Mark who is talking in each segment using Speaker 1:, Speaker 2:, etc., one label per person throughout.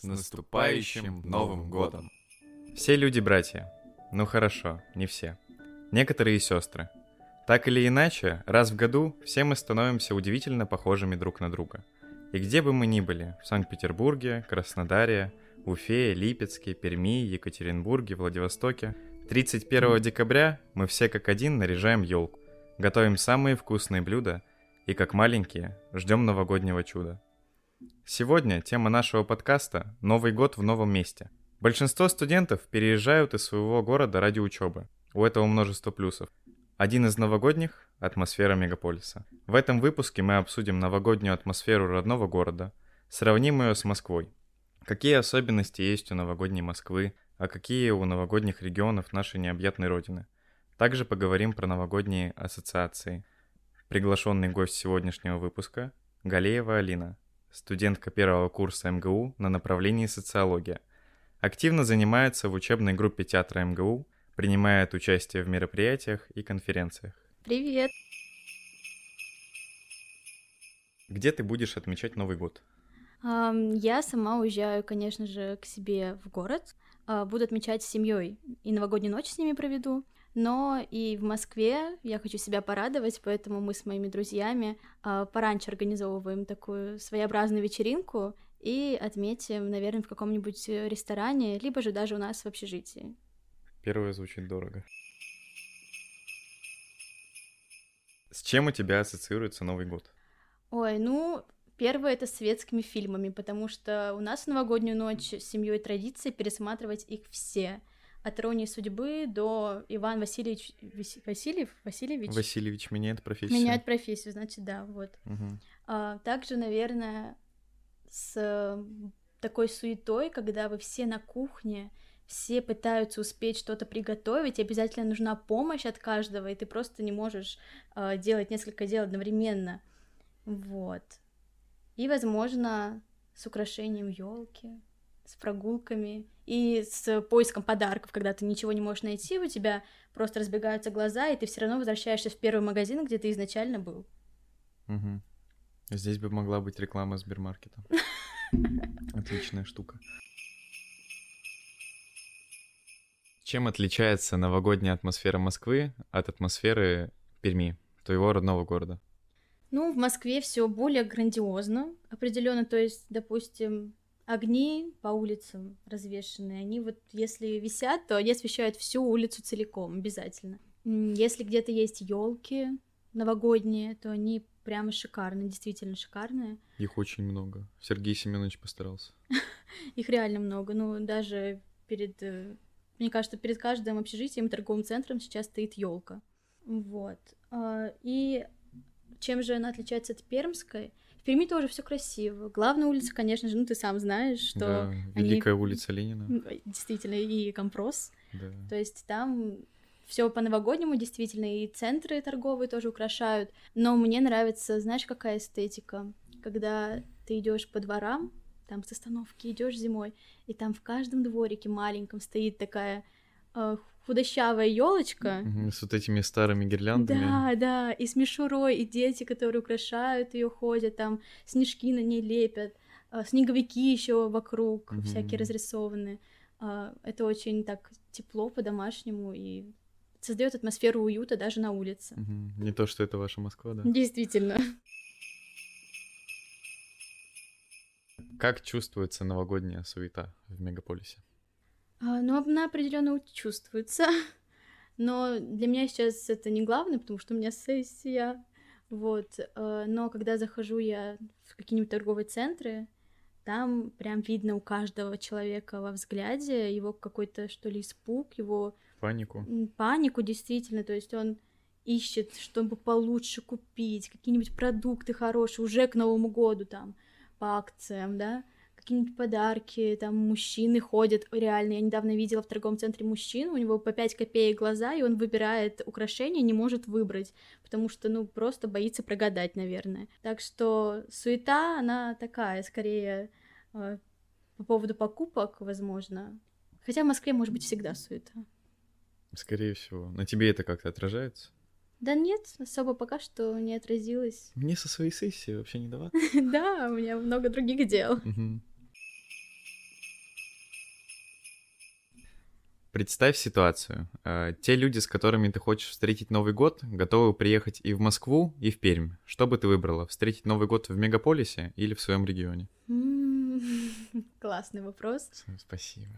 Speaker 1: С наступающим Новым годом!
Speaker 2: Все люди братья. Ну хорошо, не все. Некоторые сестры. Так или иначе, раз в году все мы становимся удивительно похожими друг на друга. И где бы мы ни были, в Санкт-Петербурге, Краснодаре, Уфе, Липецке, Перми, Екатеринбурге, Владивостоке, 31 декабря мы все как один наряжаем елку, готовим самые вкусные блюда и, как маленькие, ждем новогоднего чуда. Сегодня тема нашего подкаста – Новый год в новом месте. Большинство студентов переезжают из своего города ради учебы. У этого множество плюсов. Один из новогодних – атмосфера мегаполиса. В этом выпуске мы обсудим новогоднюю атмосферу родного города, сравним ее с Москвой. Какие особенности есть у новогодней Москвы, а какие у новогодних регионов нашей необъятной родины. Также поговорим про новогодние ассоциации. Приглашенный гость сегодняшнего выпуска – Галеева Алина, студентка первого курса МГУ на направлении социология. Активно занимается в учебной группе театра МГУ, принимает участие в мероприятиях и конференциях.
Speaker 3: Привет!
Speaker 2: Где ты будешь отмечать Новый год?
Speaker 3: Я сама уезжаю, конечно же, к себе в город. Uh, буду отмечать с семьей и новогоднюю ночь с ними проведу. Но и в Москве я хочу себя порадовать, поэтому мы с моими друзьями э, пораньше организовываем такую своеобразную вечеринку и отметим, наверное, в каком-нибудь ресторане, либо же даже у нас в общежитии.
Speaker 2: Первое звучит дорого. С чем у тебя ассоциируется Новый год?
Speaker 3: Ой, ну, Первое это с светскими фильмами, потому что у нас в новогоднюю ночь с семьей традиция пересматривать их все от иронии судьбы до Иван Васильевич Васильев Васильевич
Speaker 2: Васильевич меняет профессию
Speaker 3: меняет профессию значит да вот угу. а, также наверное с такой суетой когда вы все на кухне все пытаются успеть что-то приготовить, обязательно нужна помощь от каждого, и ты просто не можешь э, делать несколько дел одновременно. Вот. И, возможно, с украшением елки с прогулками и с поиском подарков, когда ты ничего не можешь найти, у тебя просто разбегаются глаза, и ты все равно возвращаешься в первый магазин, где ты изначально был.
Speaker 2: Угу. Здесь бы могла быть реклама Сбермаркета. Отличная штука. Чем отличается новогодняя атмосфера Москвы от атмосферы Перми, твоего родного города?
Speaker 3: Ну, в Москве все более грандиозно, определенно. То есть, допустим, огни по улицам развешенные, они вот если висят, то они освещают всю улицу целиком, обязательно. Если где-то есть елки новогодние, то они прямо шикарные, действительно шикарные.
Speaker 2: Их очень много. Сергей Семенович постарался.
Speaker 3: Их реально много. Ну, даже перед, э, мне кажется, перед каждым общежитием и торговым центром сейчас стоит елка. Вот. А, и чем же она отличается от пермской? В Перми тоже все красиво. Главная улица, конечно же, ну ты сам знаешь, что...
Speaker 2: Да, Великая они... улица Ленина.
Speaker 3: Действительно, и Компрос.
Speaker 2: Да.
Speaker 3: То есть там все по-новогоднему, действительно, и центры торговые тоже украшают. Но мне нравится, знаешь, какая эстетика? Когда ты идешь по дворам, там с остановки идешь зимой, и там в каждом дворике маленьком стоит такая э, худощавая елочка.
Speaker 2: С вот этими старыми гирляндами.
Speaker 3: Да, да, и с мишурой, и дети, которые украшают ее, ходят, там снежки на ней лепят, а, снеговики еще вокруг, угу. всякие разрисованные. А, это очень так тепло по-домашнему и создает атмосферу уюта даже на улице.
Speaker 2: Угу. Не то, что это ваша Москва, да?
Speaker 3: Действительно.
Speaker 2: Как чувствуется новогодняя суета в мегаполисе?
Speaker 3: А, ну, она определенно чувствуется. Но для меня сейчас это не главное, потому что у меня сессия. Вот. А, но когда захожу я в какие-нибудь торговые центры, там прям видно у каждого человека во взгляде его какой-то, что ли, испуг, его...
Speaker 2: Панику.
Speaker 3: Панику, действительно. То есть он ищет, чтобы получше купить, какие-нибудь продукты хорошие уже к Новому году там по акциям, да какие-нибудь подарки, там мужчины ходят, реально, я недавно видела в торговом центре мужчину, у него по 5 копеек глаза, и он выбирает украшения, не может выбрать, потому что, ну, просто боится прогадать, наверное. Так что суета, она такая, скорее, э, по поводу покупок, возможно. Хотя в Москве, может быть, всегда суета.
Speaker 2: Скорее всего. На тебе это как-то отражается?
Speaker 3: Да нет, особо пока что не отразилось.
Speaker 2: Мне со своей сессии вообще не давать.
Speaker 3: Да, у меня много других дел.
Speaker 2: Представь ситуацию. Э, те люди, с которыми ты хочешь встретить Новый год, готовы приехать и в Москву, и в Пермь. Что бы ты выбрала? Встретить Новый год в мегаполисе или в своем регионе?
Speaker 3: Классный вопрос.
Speaker 2: Спасибо.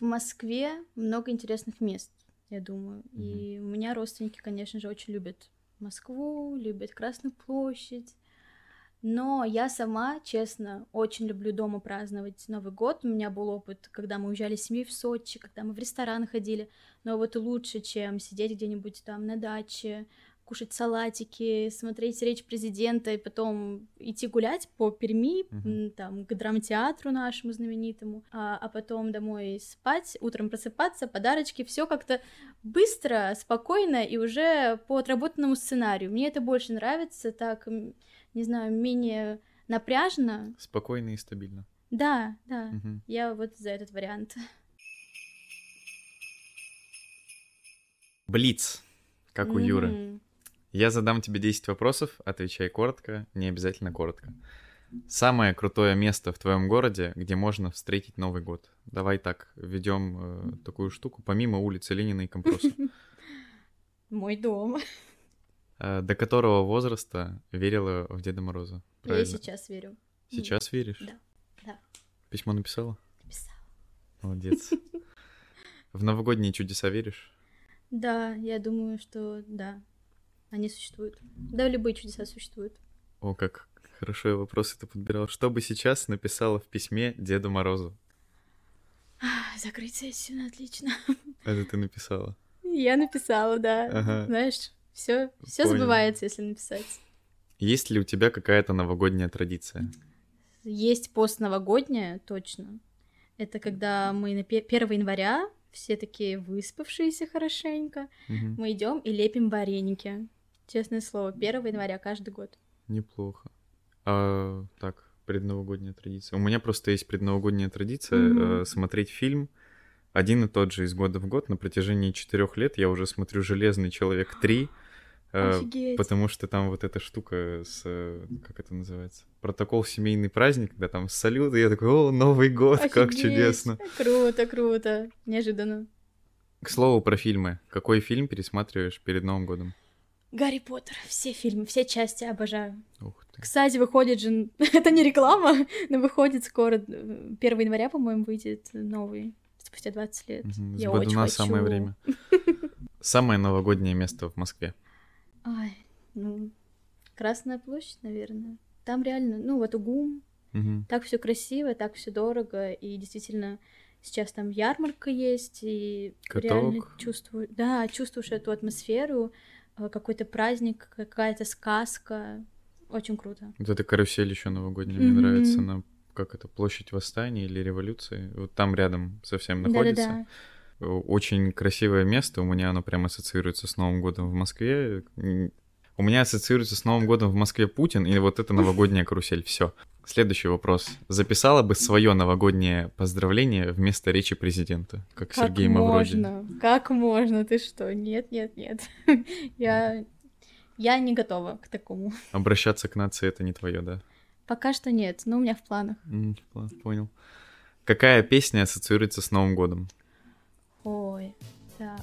Speaker 3: В Москве много интересных мест, я думаю. И у меня родственники, конечно же, очень любят Москву, любят Красную площадь. Но я сама, честно, очень люблю дома праздновать Новый год. У меня был опыт, когда мы уезжали с семьей в Сочи, когда мы в ресторан ходили. Но вот лучше, чем сидеть где-нибудь там на даче, кушать салатики, смотреть речь президента и потом идти гулять по Перми, uh-huh. там, к драмтеатру нашему знаменитому, а, а потом домой спать, утром просыпаться, подарочки, все как-то быстро, спокойно и уже по отработанному сценарию. Мне это больше нравится, так, не знаю, менее напряжно.
Speaker 2: Спокойно и стабильно.
Speaker 3: Да, да, uh-huh. я вот за этот вариант.
Speaker 2: Блиц, как у mm-hmm. Юры. Я задам тебе 10 вопросов, отвечай коротко, не обязательно коротко. Самое крутое место в твоем городе, где можно встретить Новый год. Давай так, введем э, такую штуку, помимо улицы Ленина и Компроса.
Speaker 3: Мой дом.
Speaker 2: Э, до которого возраста верила в Деда Мороза?
Speaker 3: Правильно? Я сейчас верю.
Speaker 2: Сейчас веришь?
Speaker 3: Да, да.
Speaker 2: Письмо написала?
Speaker 3: Написала.
Speaker 2: Молодец. В новогодние чудеса веришь?
Speaker 3: Да, я думаю, что да. Они существуют. Да, любые чудеса существуют.
Speaker 2: О, как хорошо я вопросы ты подбирал. Что бы сейчас написала в письме Деду Морозу?
Speaker 3: Закрыть сессию, ну, отлично.
Speaker 2: Это ты написала?
Speaker 3: Я написала, да. Ага. Знаешь, все, все забывается, если написать.
Speaker 2: Есть ли у тебя какая-то новогодняя традиция?
Speaker 3: Есть постновогодняя, точно. Это когда мы на 1 января все такие выспавшиеся хорошенько, угу. мы идем и лепим вареники. Честное слово, 1 января каждый год.
Speaker 2: Неплохо. А, так, предновогодняя традиция. У меня просто есть предновогодняя традиция mm-hmm. э, смотреть фильм один и тот же из года в год на протяжении четырех лет. Я уже смотрю Железный человек 3. Э, потому что там вот эта штука с... Э, как это называется? Протокол семейный праздник, да, там салют, и я такой, о, Новый год, Офигеть. как чудесно.
Speaker 3: Круто, круто, неожиданно.
Speaker 2: К слову про фильмы. Какой фильм пересматриваешь перед Новым годом?
Speaker 3: Гарри Поттер, все фильмы, все части обожаю. Ух ты. Кстати, выходит же, это не реклама, но выходит скоро, 1 января, по-моему, выйдет новый, спустя 20 лет. Угу, Я очень хочу.
Speaker 2: самое время. Самое новогоднее место в Москве.
Speaker 3: Ай, ну, Красная площадь, наверное. Там реально, ну, вот УГУМ, угу. так все красиво, так все дорого, и действительно сейчас там ярмарка есть, и Каток. реально чувствую, да, чувствуешь эту атмосферу, Э, какой-то праздник, какая-то сказка. Очень круто.
Speaker 2: Вот эта карусель еще новогодняя mm-hmm. мне нравится. На как это площадь восстания или революции. Вот там рядом совсем находится. Да-да-да. Очень красивое место. У меня оно прям ассоциируется с Новым годом в Москве. У меня ассоциируется с Новым годом в Москве Путин и вот эта новогодняя карусель. Все. Следующий вопрос. Записала бы свое новогоднее поздравление вместо речи президента, как, как Сергей Мавроди?
Speaker 3: можно? Как можно? Ты что? Нет, нет, нет. Я... Я не готова к такому.
Speaker 2: Обращаться к нации — это не твое, да?
Speaker 3: Пока что нет, но у меня в планах.
Speaker 2: Понял. Какая песня ассоциируется с Новым годом?
Speaker 3: Ой, так.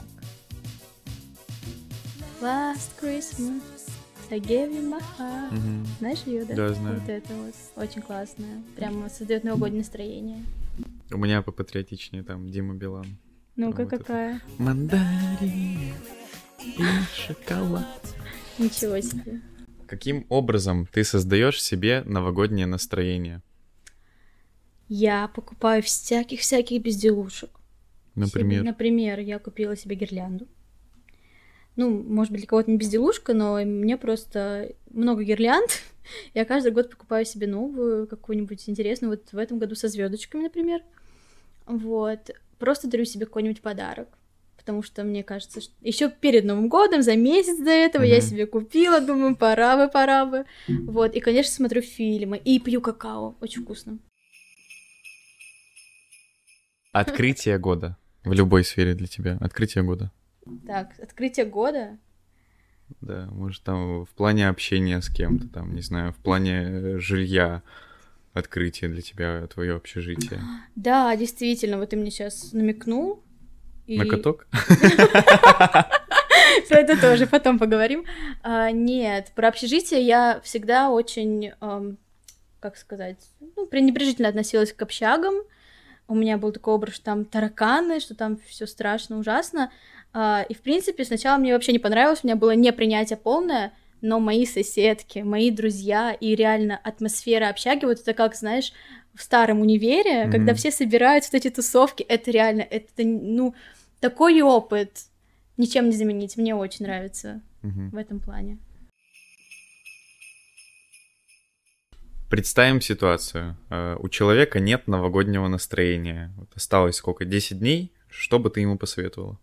Speaker 3: Last Christmas I gave you my heart. Угу. Знаешь ее, да?
Speaker 2: Да, знаю.
Speaker 3: Вот это вот. Очень классная. Прямо создает новогоднее настроение.
Speaker 2: У меня попатриотичнее там Дима Билан.
Speaker 3: Ну-ка, вот какая?
Speaker 2: Это. Мандарин и шоколад.
Speaker 3: Ничего себе.
Speaker 2: Каким образом ты создаешь себе новогоднее настроение?
Speaker 3: Я покупаю всяких-всяких безделушек.
Speaker 2: Например?
Speaker 3: Себе, например, я купила себе гирлянду ну, может быть, для кого-то не безделушка, но мне просто много гирлянд. Я каждый год покупаю себе новую, какую-нибудь интересную. Вот в этом году со звездочками, например. Вот. Просто дарю себе какой-нибудь подарок. Потому что мне кажется, что еще перед Новым годом, за месяц до этого, mm-hmm. я себе купила, думаю, пора бы, пора бы. Вот. И, конечно, смотрю фильмы и пью какао. Очень вкусно.
Speaker 2: Открытие года в любой сфере для тебя. Открытие года.
Speaker 3: Так, открытие года.
Speaker 2: Да, может, там в плане общения с кем-то, там, не знаю, в плане э, жилья, открытие для тебя, твое общежитие.
Speaker 3: Да, действительно, вот ты мне сейчас намекнул.
Speaker 2: На каток?
Speaker 3: Про это тоже потом поговорим. А, нет, про общежитие я всегда очень, как сказать, ну, пренебрежительно относилась к общагам. У меня был такой образ, что там тараканы, что там все страшно, ужасно. А, и, в принципе, сначала мне вообще не понравилось, у меня было непринятие полное, но мои соседки, мои друзья и реально атмосфера общаги, вот это как, знаешь, в старом универе, mm-hmm. когда все собираются, вот эти тусовки, это реально, это, ну, такой опыт, ничем не заменить, мне очень нравится mm-hmm. в этом плане.
Speaker 2: Представим ситуацию. Э, у человека нет новогоднего настроения. Вот осталось сколько? 10 дней? Что бы ты ему посоветовала?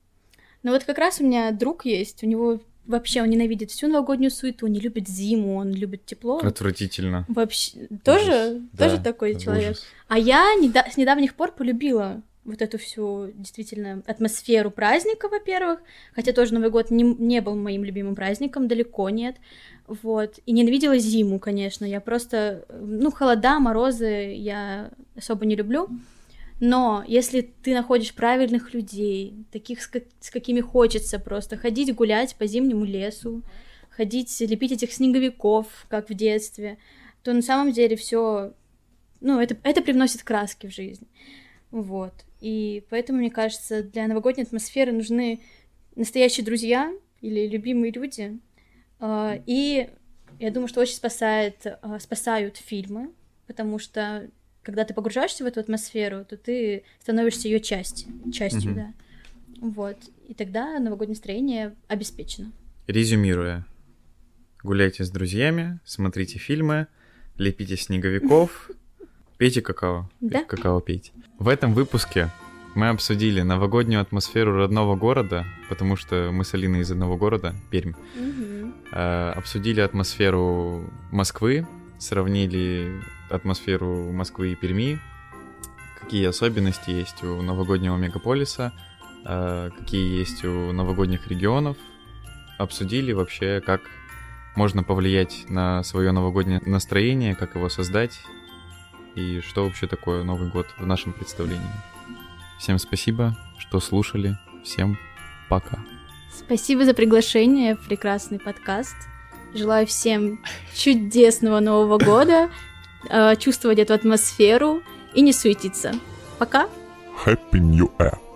Speaker 3: Ну вот как раз у меня друг есть, у него вообще он ненавидит всю новогоднюю суету, не любит зиму, он любит тепло.
Speaker 2: Отвратительно.
Speaker 3: Вообще тоже, ужас. тоже да, такой человек. Ужас. А я недо... с недавних пор полюбила вот эту всю действительно атмосферу праздника, во-первых, хотя тоже Новый год не, не был моим любимым праздником, далеко нет, вот, и ненавидела зиму, конечно, я просто, ну, холода, морозы я особо не люблю, но если ты находишь правильных людей, таких, с, как, с какими хочется просто ходить гулять по зимнему лесу, ходить, лепить этих снеговиков, как в детстве, то на самом деле все, ну, это, это привносит краски в жизнь. Вот. И поэтому, мне кажется, для новогодней атмосферы нужны настоящие друзья или любимые люди. А, и я думаю, что очень спасает, а, спасают фильмы, потому что когда ты погружаешься в эту атмосферу, то ты становишься ее частью, частью, mm-hmm. да. Вот. И тогда новогоднее настроение обеспечено.
Speaker 2: Резюмируя, гуляйте с друзьями, смотрите фильмы, лепите снеговиков, пейте какао.
Speaker 3: Да.
Speaker 2: Какао пейте. В этом выпуске мы обсудили новогоднюю атмосферу родного города, потому что мы с Алиной из одного города, Пермь. Угу. Обсудили атмосферу Москвы, сравнили атмосферу Москвы и Перми, какие особенности есть у новогоднего мегаполиса, а, какие есть у новогодних регионов, обсудили вообще, как можно повлиять на свое новогоднее настроение, как его создать и что вообще такое Новый год в нашем представлении. Всем спасибо, что слушали. Всем пока.
Speaker 3: Спасибо за приглашение в прекрасный подкаст. Желаю всем чудесного Нового года, э, чувствовать эту атмосферу и не суетиться. Пока!
Speaker 4: Happy New Year!